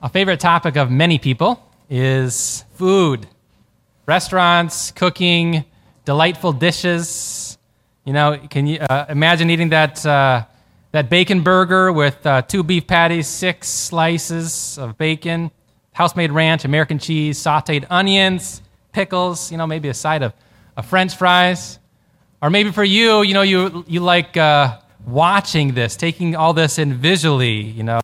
A favorite topic of many people is food. Restaurants, cooking, delightful dishes. You know, can you uh, imagine eating that, uh, that bacon burger with uh, two beef patties, six slices of bacon, house made ranch, American cheese, sauteed onions, pickles, you know, maybe a side of, of french fries. Or maybe for you, you know, you, you like uh, watching this, taking all this in visually, you know.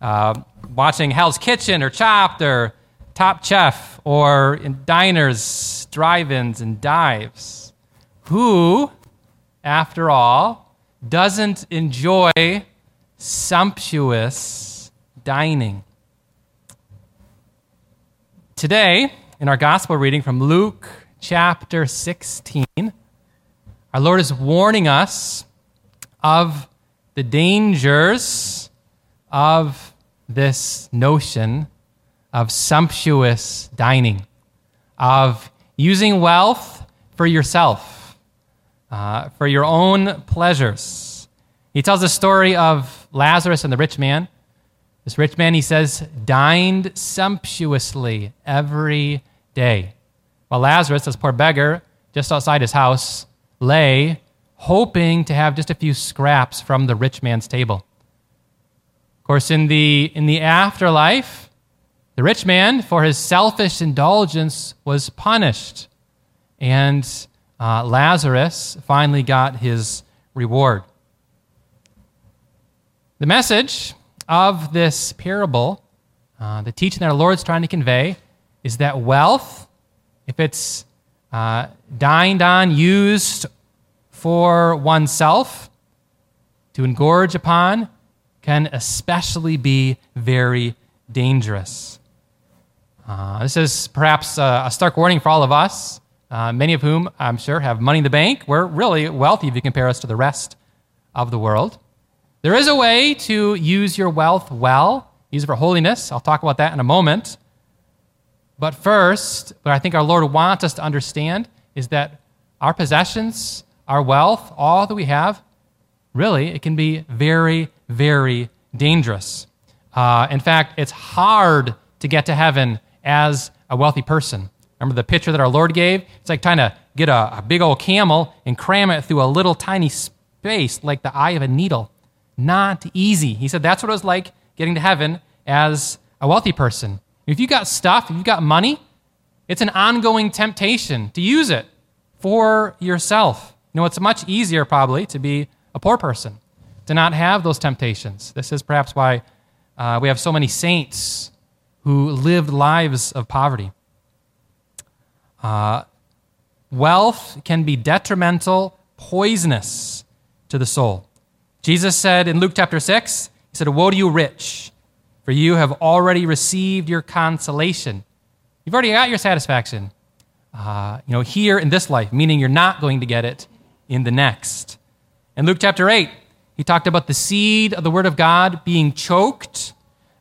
Uh, watching Hell's Kitchen or Chopped or Top Chef or in diners, drive ins, and dives. Who, after all, doesn't enjoy sumptuous dining? Today, in our gospel reading from Luke chapter 16, our Lord is warning us of the dangers of this notion of sumptuous dining, of using wealth for yourself, uh, for your own pleasures. He tells the story of Lazarus and the rich man. This rich man, he says, dined sumptuously every day, while Lazarus, this poor beggar, just outside his house, lay hoping to have just a few scraps from the rich man's table course, in the, in the afterlife, the rich man, for his selfish indulgence, was punished. And uh, Lazarus finally got his reward. The message of this parable, uh, the teaching that our Lord's trying to convey, is that wealth, if it's uh, dined on, used for oneself, to engorge upon, can especially be very dangerous. Uh, this is perhaps a, a, stark warning for all of us, uh, many of whom I'm sure have money in the bank. We're really wealthy if you compare us to the rest of the world. There is a way to use your wealth well, use it for holiness. I'll talk about that in a moment. But first, what I think our Lord wants us to understand is that our possessions, our wealth, all that we have, really, it can be very, very dangerous. Uh, in fact, it's hard to get to heaven as a wealthy person. Remember the picture that our Lord gave? It's like trying to get a, a big old camel and cram it through a little tiny space like the eye of a needle. Not easy. He said that's what it was like getting to heaven as a wealthy person. If you've got stuff, if you've got money, it's an ongoing temptation to use it for yourself. You know, it's much easier probably to be a poor person to not have those temptations. This is perhaps why uh, we have so many saints who lived lives of poverty. Uh, wealth can be detrimental, poisonous to the soul. Jesus said in Luke chapter 6, He said, Woe to you, rich, for you have already received your consolation. You've already got your satisfaction. Uh, you know, here in this life, meaning you're not going to get it in the next. In Luke chapter 8, he talked about the seed of the Word of God being choked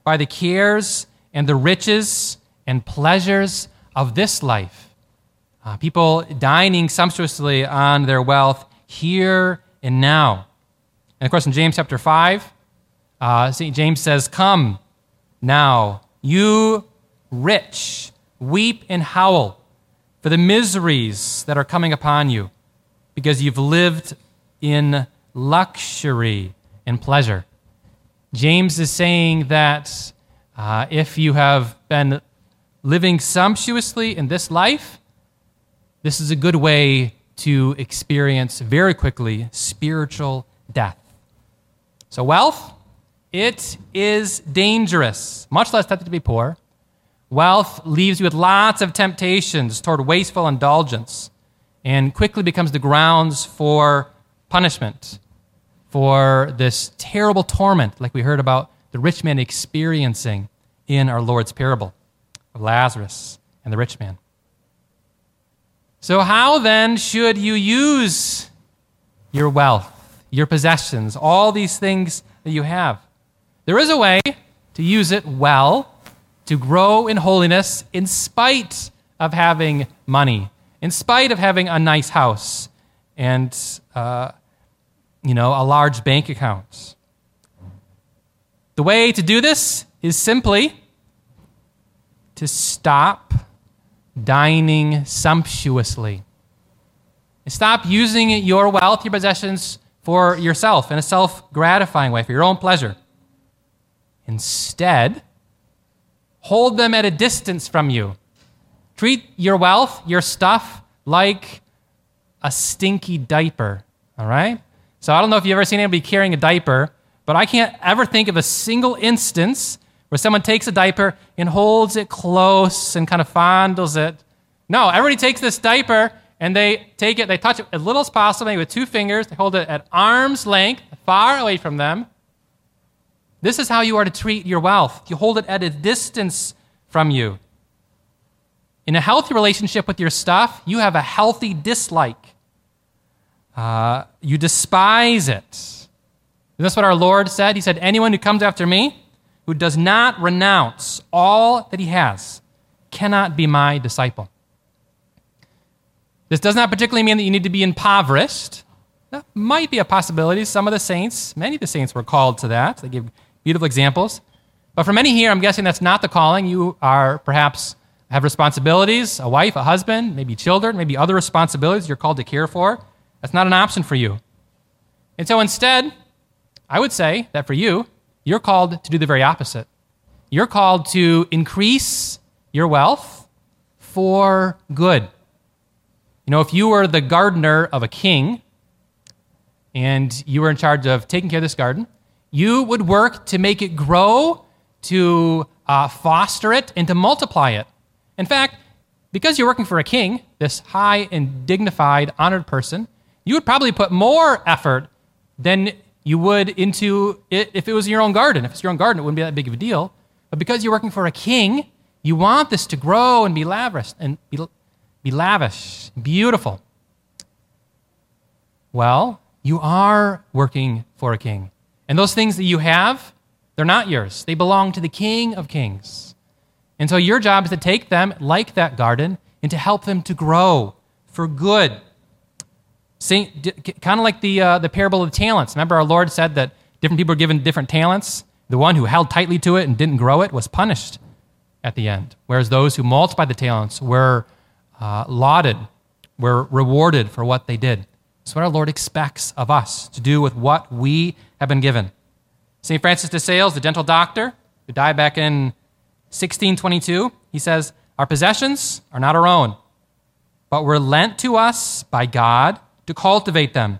by the cares and the riches and pleasures of this life. Uh, people dining sumptuously on their wealth here and now. And of course, in James chapter 5, uh, St. James says, Come now, you rich, weep and howl for the miseries that are coming upon you because you've lived in luxury and pleasure. James is saying that uh, if you have been living sumptuously in this life, this is a good way to experience very quickly spiritual death. So, wealth, it is dangerous, much less tempted to be poor. Wealth leaves you with lots of temptations toward wasteful indulgence and quickly becomes the grounds for punishment for this terrible torment, like we heard about the rich man experiencing in our Lord's parable of Lazarus and the rich man. So, how then should you use your wealth, your possessions, all these things that you have? There is a way to use it well, to grow in holiness in spite of having money, in spite of having a nice house and uh, you know, a large bank account. The way to do this is simply to stop dining sumptuously. Stop using your wealth, your possessions for yourself in a self gratifying way, for your own pleasure. Instead, hold them at a distance from you. Treat your wealth, your stuff, like a stinky diaper, all right? So I don't know if you've ever seen anybody carrying a diaper, but I can't ever think of a single instance where someone takes a diaper and holds it close and kind of fondles it. No, everybody takes this diaper and they take it, they touch it as little as possible, maybe with two fingers, they hold it at arm's length, far away from them. This is how you are to treat your wealth. You hold it at a distance from you. In a healthy relationship with your stuff, you have a healthy dislike. Uh, you despise it. That's what our Lord said. He said, Anyone who comes after me, who does not renounce all that he has, cannot be my disciple. This does not particularly mean that you need to be impoverished. That might be a possibility. Some of the saints, many of the saints were called to that. They give beautiful examples. But for many here, I'm guessing that's not the calling. You are perhaps have responsibilities, a wife, a husband, maybe children, maybe other responsibilities you're called to care for. That's not an option for you. And so instead, I would say that for you, you're called to do the very opposite. You're called to increase your wealth for good. You know, if you were the gardener of a king and you were in charge of taking care of this garden, you would work to make it grow, to uh, foster it, and to multiply it. In fact, because you're working for a king, this high and dignified, honored person, you would probably put more effort than you would into it if it was in your own garden. If it's your own garden, it wouldn't be that big of a deal. But because you're working for a king, you want this to grow and be lavish and be, be lavish, beautiful. Well, you are working for a king. And those things that you have, they're not yours. They belong to the King of Kings. And so your job is to take them, like that garden, and to help them to grow for good kind of like the, uh, the parable of the talents. Remember, our Lord said that different people were given different talents. The one who held tightly to it and didn't grow it was punished at the end, whereas those who multiplied the talents were uh, lauded, were rewarded for what they did. That's what our Lord expects of us to do with what we have been given. St. Francis de Sales, the dental doctor, who died back in 1622, he says, Our possessions are not our own, but were lent to us by God to cultivate them.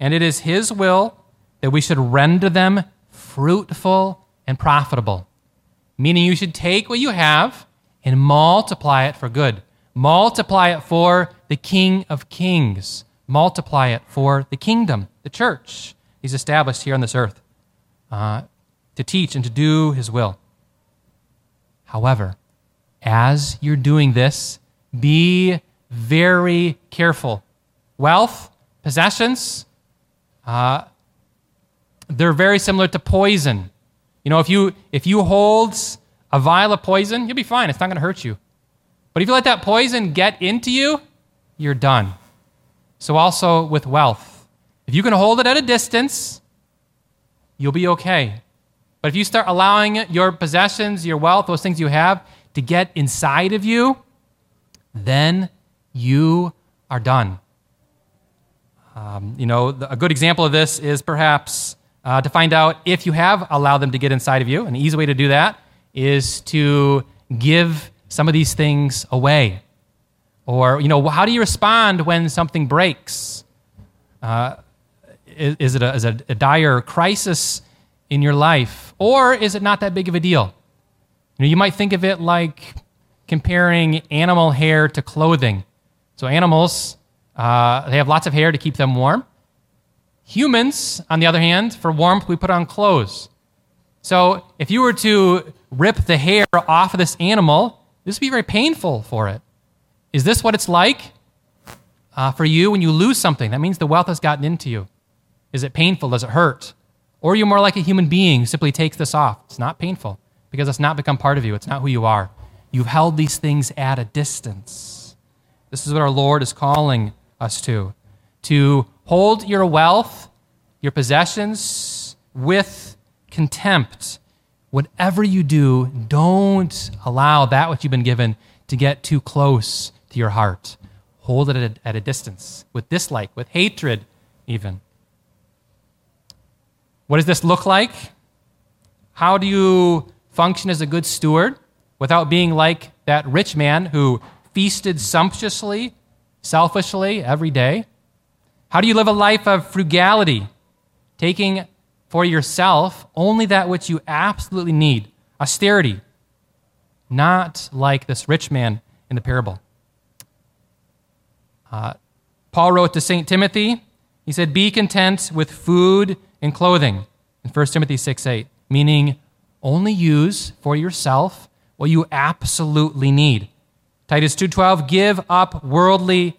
And it is His will that we should render them fruitful and profitable. Meaning, you should take what you have and multiply it for good. Multiply it for the King of Kings. Multiply it for the kingdom, the church He's established here on this earth uh, to teach and to do His will. However, as you're doing this, be very careful wealth, possessions, uh, they're very similar to poison. You know, if you, if you hold a vial of poison, you'll be fine. It's not going to hurt you. But if you let that poison get into you, you're done. So, also with wealth, if you can hold it at a distance, you'll be okay. But if you start allowing your possessions, your wealth, those things you have, to get inside of you, then you are done. Um, you know, a good example of this is perhaps uh, to find out if you have allowed them to get inside of you. An easy way to do that is to give some of these things away. Or, you know, how do you respond when something breaks? Uh, is, is, it, a, is it a dire crisis in your life? Or is it not that big of a deal? You know, you might think of it like comparing animal hair to clothing. So animals uh, they have lots of hair to keep them warm. Humans, on the other hand, for warmth, we put on clothes. So if you were to rip the hair off of this animal, this would be very painful for it. Is this what it's like uh, for you when you lose something? That means the wealth has gotten into you. Is it painful? Does it hurt? Or you're more like a human being who simply takes this off. It's not painful because it's not become part of you. It's not who you are. You've held these things at a distance. This is what our Lord is calling us to. To hold your wealth, your possessions with contempt, whatever you do, don't allow that which you've been given to get too close to your heart. Hold it at a, at a distance, with dislike, with hatred, even. What does this look like? How do you function as a good steward without being like that rich man who feasted sumptuously, selfishly every day? How do you live a life of frugality, taking for yourself only that which you absolutely need? Austerity, not like this rich man in the parable. Uh, Paul wrote to St. Timothy, he said, Be content with food and clothing in 1 Timothy 6 8, meaning only use for yourself what you absolutely need. Titus 2:12 give up worldly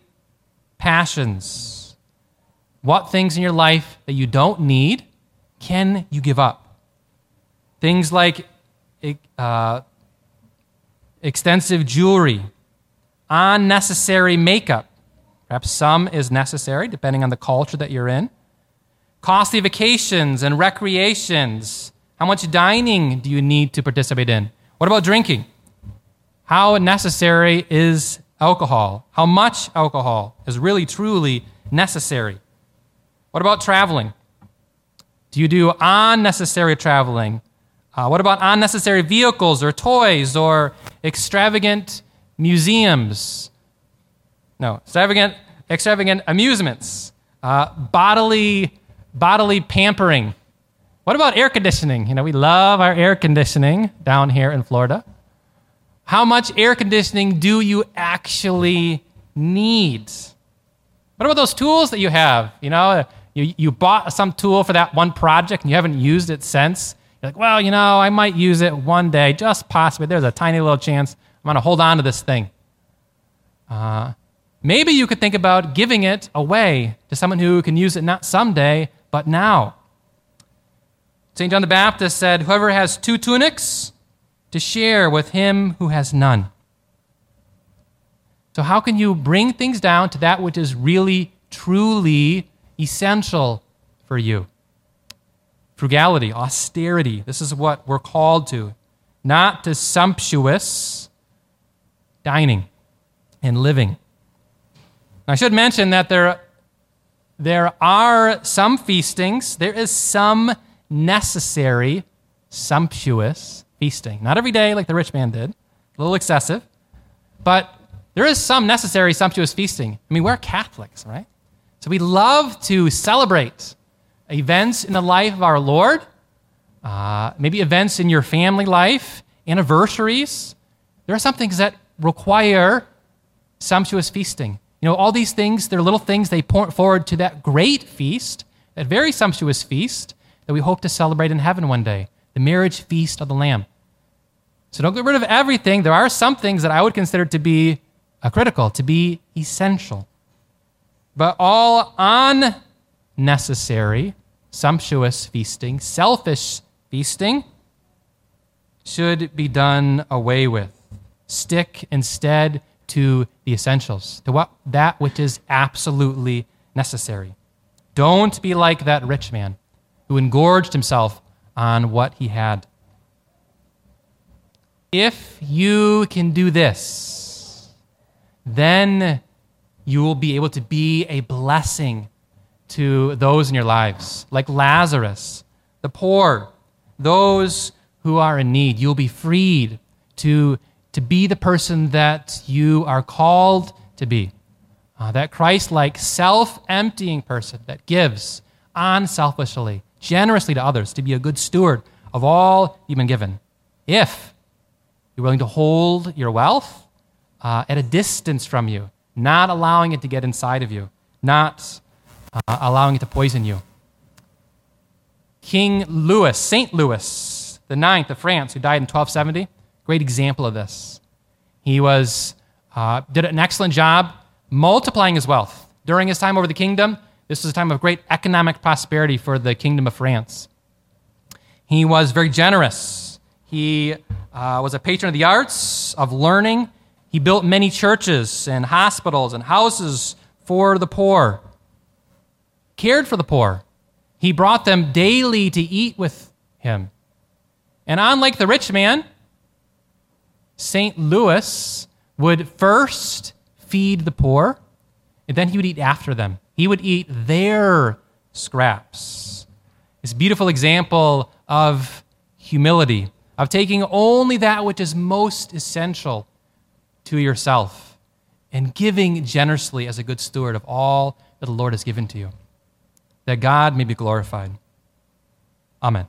passions. What things in your life that you don't need can you give up? Things like uh, extensive jewelry, unnecessary makeup. Perhaps some is necessary depending on the culture that you're in. Costly vacations and recreations. How much dining do you need to participate in? What about drinking? How necessary is alcohol? How much alcohol is really, truly necessary? What about traveling? Do you do unnecessary traveling? Uh, what about unnecessary vehicles or toys or extravagant museums? No, extravagant, extravagant amusements, uh, bodily, bodily pampering. What about air conditioning? You know, we love our air conditioning down here in Florida. How much air conditioning do you actually need? What about those tools that you have? You know, you, you bought some tool for that one project and you haven't used it since. You're like, well, you know, I might use it one day, just possibly. There's a tiny little chance I'm going to hold on to this thing. Uh, maybe you could think about giving it away to someone who can use it not someday, but now. St. John the Baptist said, Whoever has two tunics, to share with him who has none. So, how can you bring things down to that which is really, truly essential for you? Frugality, austerity. This is what we're called to. Not to sumptuous dining and living. I should mention that there, there are some feastings, there is some necessary, sumptuous feasting. Not every day like the rich man did, a little excessive, but there is some necessary, sumptuous feasting. I mean, we're Catholics, right? So we love to celebrate events in the life of our Lord, uh, maybe events in your family life, anniversaries. There are some things that require sumptuous feasting. You know, all these things, they're little things, they point forward to that great feast, that very sumptuous feast that we hope to celebrate in heaven one day, the marriage feast of the Lamb. So don't get rid of everything. There are some things that I would consider to be uh, critical, to be essential. But all unnecessary, sumptuous feasting, selfish feasting, should be done away with. Stick instead to the essentials, to what, that which is absolutely necessary. Don't be like that rich man who engorged himself on what he had. If you can do this, then you will be able to be a blessing to those in your lives, like Lazarus, the poor, those who are in need. You'll be freed to, to be the person that you are called to be. Uh, that Christ like, self emptying person that gives unselfishly, generously to others, to be a good steward of all you've been given. If you're willing to hold your wealth uh, at a distance from you, not allowing it to get inside of you, not uh, allowing it to poison you. King Louis, St. Louis, the ninth of France, who died in 1270, great example of this. He was, uh, did an excellent job multiplying his wealth. During his time over the kingdom, this was a time of great economic prosperity for the kingdom of France. He was very generous. He uh, was a patron of the arts, of learning. He built many churches and hospitals and houses for the poor, cared for the poor. He brought them daily to eat with him. And unlike the rich man, St. Louis would first feed the poor, and then he would eat after them. He would eat their scraps. A beautiful example of humility, of taking only that which is most essential to yourself and giving generously as a good steward of all that the Lord has given to you, that God may be glorified. Amen.